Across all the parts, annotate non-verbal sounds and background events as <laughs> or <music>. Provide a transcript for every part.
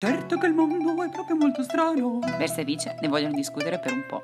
Certo che il mondo è proprio molto strano. Versa e Vice ne vogliono discutere per un po'.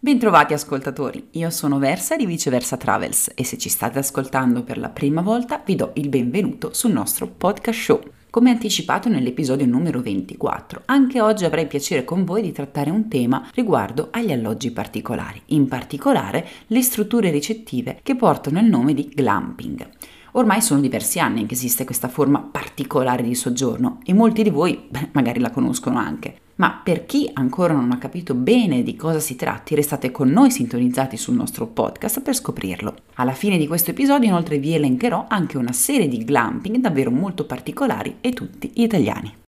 Bentrovati ascoltatori, io sono Versa di Viceversa Travels e se ci state ascoltando per la prima volta vi do il benvenuto sul nostro podcast show. Come anticipato nell'episodio numero 24, anche oggi avrei piacere con voi di trattare un tema riguardo agli alloggi particolari, in particolare le strutture ricettive che portano il nome di glamping. Ormai sono diversi anni che esiste questa forma particolare di soggiorno e molti di voi beh, magari la conoscono anche. Ma per chi ancora non ha capito bene di cosa si tratti, restate con noi sintonizzati sul nostro podcast per scoprirlo. Alla fine di questo episodio inoltre vi elencherò anche una serie di glamping davvero molto particolari e tutti italiani.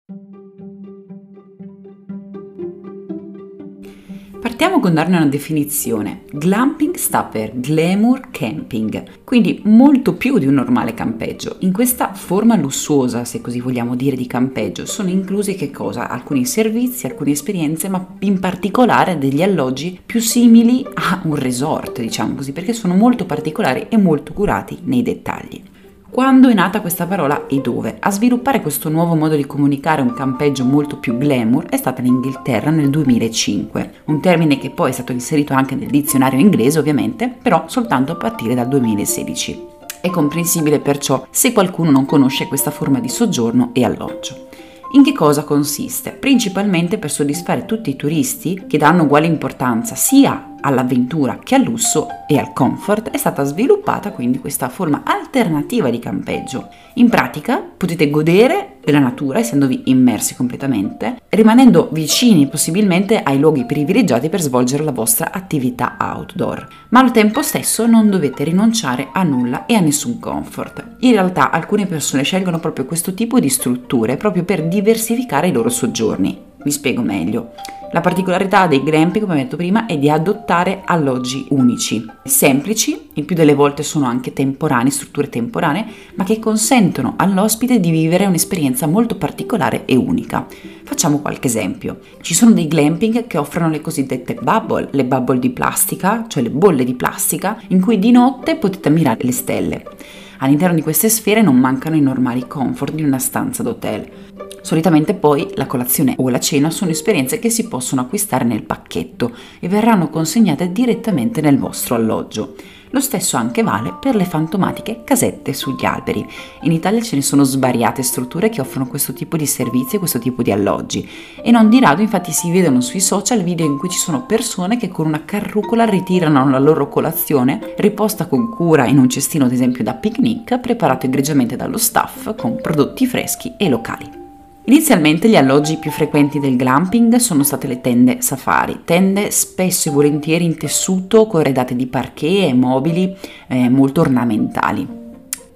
Partiamo con darne una definizione. Glamping sta per Glamour Camping, quindi molto più di un normale campeggio. In questa forma lussuosa, se così vogliamo dire, di campeggio sono inclusi che cosa? Alcuni servizi, alcune esperienze, ma in particolare degli alloggi più simili a un resort, diciamo così, perché sono molto particolari e molto curati nei dettagli. Quando è nata questa parola e dove? A sviluppare questo nuovo modo di comunicare un campeggio molto più glamour è stata l'Inghilterra nel 2005, un termine che poi è stato inserito anche nel dizionario inglese ovviamente, però soltanto a partire dal 2016. È comprensibile perciò se qualcuno non conosce questa forma di soggiorno e alloggio. In che cosa consiste? Principalmente per soddisfare tutti i turisti che danno uguale importanza sia all'avventura che al lusso e al comfort è stata sviluppata quindi questa forma alternativa di campeggio. In pratica potete godere della natura essendovi immersi completamente, rimanendo vicini possibilmente ai luoghi privilegiati per svolgere la vostra attività outdoor, ma al tempo stesso non dovete rinunciare a nulla e a nessun comfort. In realtà alcune persone scelgono proprio questo tipo di strutture proprio per diversificare i loro soggiorni. Vi spiego meglio. La particolarità dei glamping, come ho detto prima, è di adottare alloggi unici, semplici, il più delle volte sono anche temporanei, strutture temporanee, ma che consentono all'ospite di vivere un'esperienza molto particolare e unica. Facciamo qualche esempio. Ci sono dei glamping che offrono le cosiddette bubble, le bubble di plastica, cioè le bolle di plastica, in cui di notte potete ammirare le stelle. All'interno di queste sfere non mancano i normali comfort di una stanza d'hotel. Solitamente poi la colazione o la cena sono esperienze che si possono acquistare nel pacchetto e verranno consegnate direttamente nel vostro alloggio. Lo stesso anche vale per le fantomatiche casette sugli alberi. In Italia ce ne sono svariate strutture che offrono questo tipo di servizi e questo tipo di alloggi e non di rado infatti si vedono sui social video in cui ci sono persone che con una carrucola ritirano la loro colazione riposta con cura in un cestino ad esempio da picnic preparato egregiamente dallo staff con prodotti freschi e locali. Inizialmente gli alloggi più frequenti del glamping sono state le tende safari, tende spesso e volentieri in tessuto corredate di parquet e mobili eh, molto ornamentali.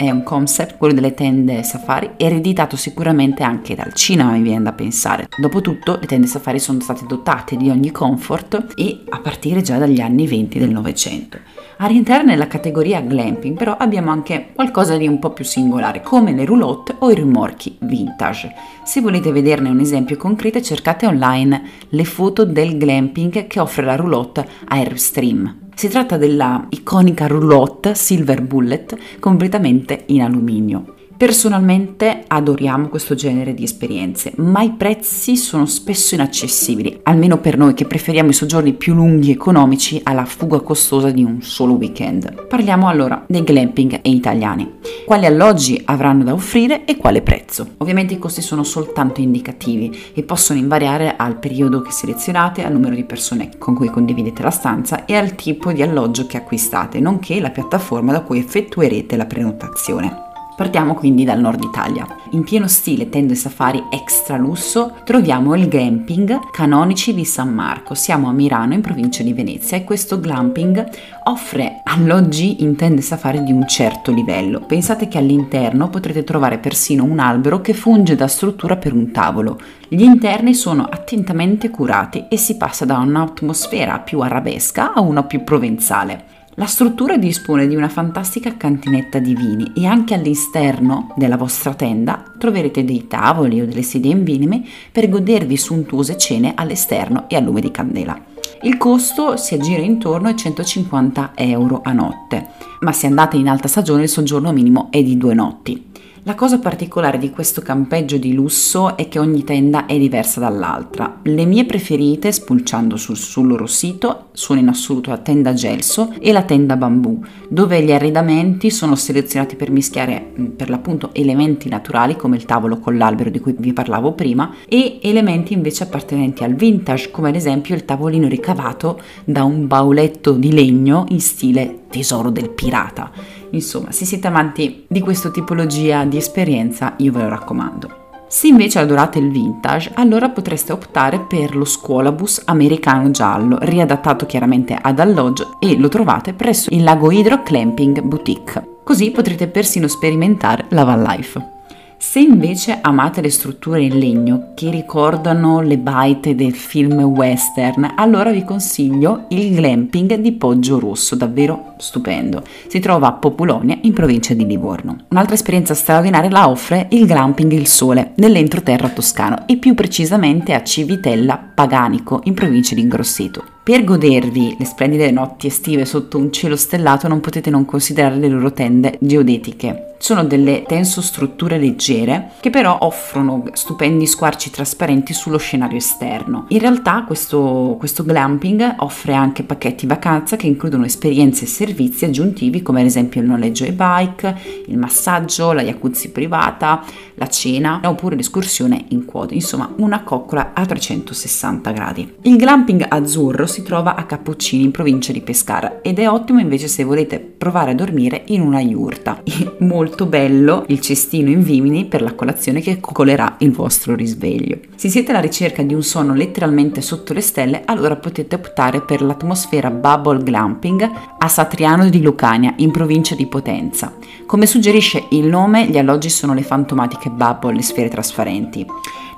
È un concept, quello delle tende safari, ereditato sicuramente anche dal cinema, mi viene da pensare. Dopotutto le tende safari sono state dotate di ogni comfort e a partire già dagli anni 20 del Novecento. A rientrare nella categoria glamping però abbiamo anche qualcosa di un po' più singolare come le roulotte o i rimorchi vintage. Se volete vederne un esempio concreto cercate online le foto del glamping che offre la roulotte Airstream. Si tratta della iconica roulotte Silver Bullet completamente in alluminio. Personalmente adoriamo questo genere di esperienze, ma i prezzi sono spesso inaccessibili, almeno per noi che preferiamo i soggiorni più lunghi e economici alla fuga costosa di un solo weekend. Parliamo allora dei glamping italiani. Quali alloggi avranno da offrire e quale prezzo? Ovviamente i costi sono soltanto indicativi e possono invariare al periodo che selezionate, al numero di persone con cui condividete la stanza e al tipo di alloggio che acquistate, nonché la piattaforma da cui effettuerete la prenotazione. Partiamo quindi dal nord Italia. In pieno stile tende safari extra lusso troviamo il glamping Canonici di San Marco. Siamo a Mirano in provincia di Venezia e questo glamping offre alloggi in tende safari di un certo livello. Pensate che all'interno potrete trovare persino un albero che funge da struttura per un tavolo. Gli interni sono attentamente curati e si passa da un'atmosfera più arabesca a una più provenzale. La struttura dispone di una fantastica cantinetta di vini e anche all'esterno della vostra tenda troverete dei tavoli o delle sedie in vinime per godervi sontuose cene all'esterno e a lume di candela. Il costo si aggira intorno ai 150 euro a notte, ma se andate in alta stagione il soggiorno minimo è di due notti. La cosa particolare di questo campeggio di lusso è che ogni tenda è diversa dall'altra. Le mie preferite, spulciando sul, sul, loro sito, sono in assoluto la tenda gelso e la tenda bambù, dove gli arredamenti sono selezionati per mischiare mm, per l'appunto elementi naturali come il tavolo con l'albero di cui vi parlavo prima e elementi invece appartenenti al vintage, come ad esempio il tavolino ricavato da un bauletto di legno in stile tesoro del pirata Insomma, se siete amanti di questa tipologia di esperienza, io ve lo raccomando. Se invece adorate il vintage, allora potreste optare per lo scuolabus americano giallo, riadattato chiaramente ad alloggio e lo trovate presso il Lago Hydro Clamping Boutique. Così potrete persino sperimentare la van life. Se invece amate le strutture in legno che ricordano le baite del film western, allora vi consiglio il glamping di Poggio Rosso, davvero stupendo. Si trova a Populonia in provincia di Livorno. Un'altra esperienza straordinaria la offre il glamping Il Sole nell'entroterra toscano e più precisamente a Civitella Paganico in provincia di Grosseto. Per godervi le splendide notti estive sotto un cielo stellato non potete non considerare le loro tende geodetiche sono delle tensostrutture leggere che però offrono stupendi squarci trasparenti sullo scenario esterno. In realtà questo, questo glamping offre anche pacchetti vacanza che includono esperienze e servizi aggiuntivi come ad esempio il noleggio e-bike, il massaggio, la jacuzzi privata, la cena oppure l'escursione in quad, insomma una coccola a 360 gradi. Il glamping azzurro si trova a Cappuccini in provincia di Pescara ed è ottimo invece se volete provare a dormire in una yurta. <laughs> molto bello il cestino in vimini per la colazione che coccolerà il vostro risveglio. Se siete alla ricerca di un sonno letteralmente sotto le stelle, allora potete optare per l'atmosfera Bubble Glamping a Satriano di Lucania, in provincia di Potenza. Come suggerisce il nome, gli alloggi sono le fantomatiche bubble, le sfere trasparenti.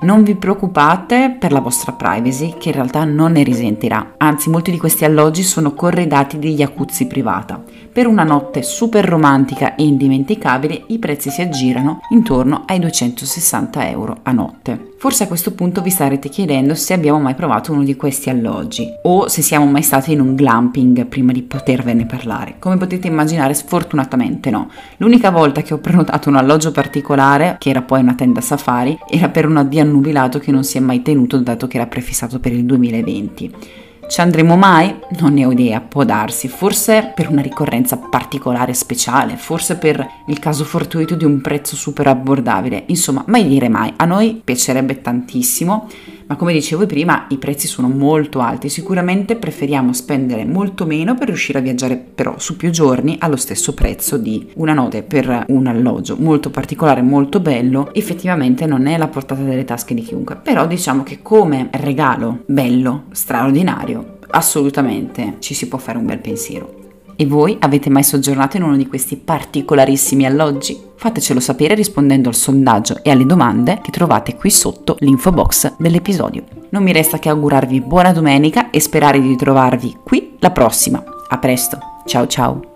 Non vi preoccupate per la vostra privacy, che in realtà non ne risentirà. Anzi, molti di questi alloggi sono corredati di jacuzzi privata. Per una notte super romantica e indimenticabile, i prezzi si aggirano intorno ai 260 euro a notte. Forse a questo punto vi starete chiedendo se abbiamo mai provato uno di questi alloggi o se siamo mai stati in un glamping prima di potervene parlare. Come potete immaginare, sfortunatamente no. L'unica volta che ho prenotato un alloggio particolare, che era poi una tenda safari, era per un addio annubilato che non si è mai tenuto dato che era prefissato per il 2020. Ci andremo mai? Non ne ho idea, può darsi, forse per una ricorrenza particolare speciale, forse per il caso fortuito di un prezzo super abbordabile, insomma, mai dire mai. A noi piacerebbe tantissimo ma come dicevo prima i prezzi sono molto alti, sicuramente preferiamo spendere molto meno per riuscire a viaggiare però su più giorni allo stesso prezzo di una notte per un alloggio. Molto particolare, molto bello, effettivamente non è alla portata delle tasche di chiunque, però diciamo che come regalo bello, straordinario, assolutamente ci si può fare un bel pensiero. E voi avete mai soggiornato in uno di questi particolarissimi alloggi? Fatecelo sapere rispondendo al sondaggio e alle domande che trovate qui sotto l'info box dell'episodio. Non mi resta che augurarvi buona domenica e sperare di ritrovarvi qui la prossima. A presto, ciao ciao!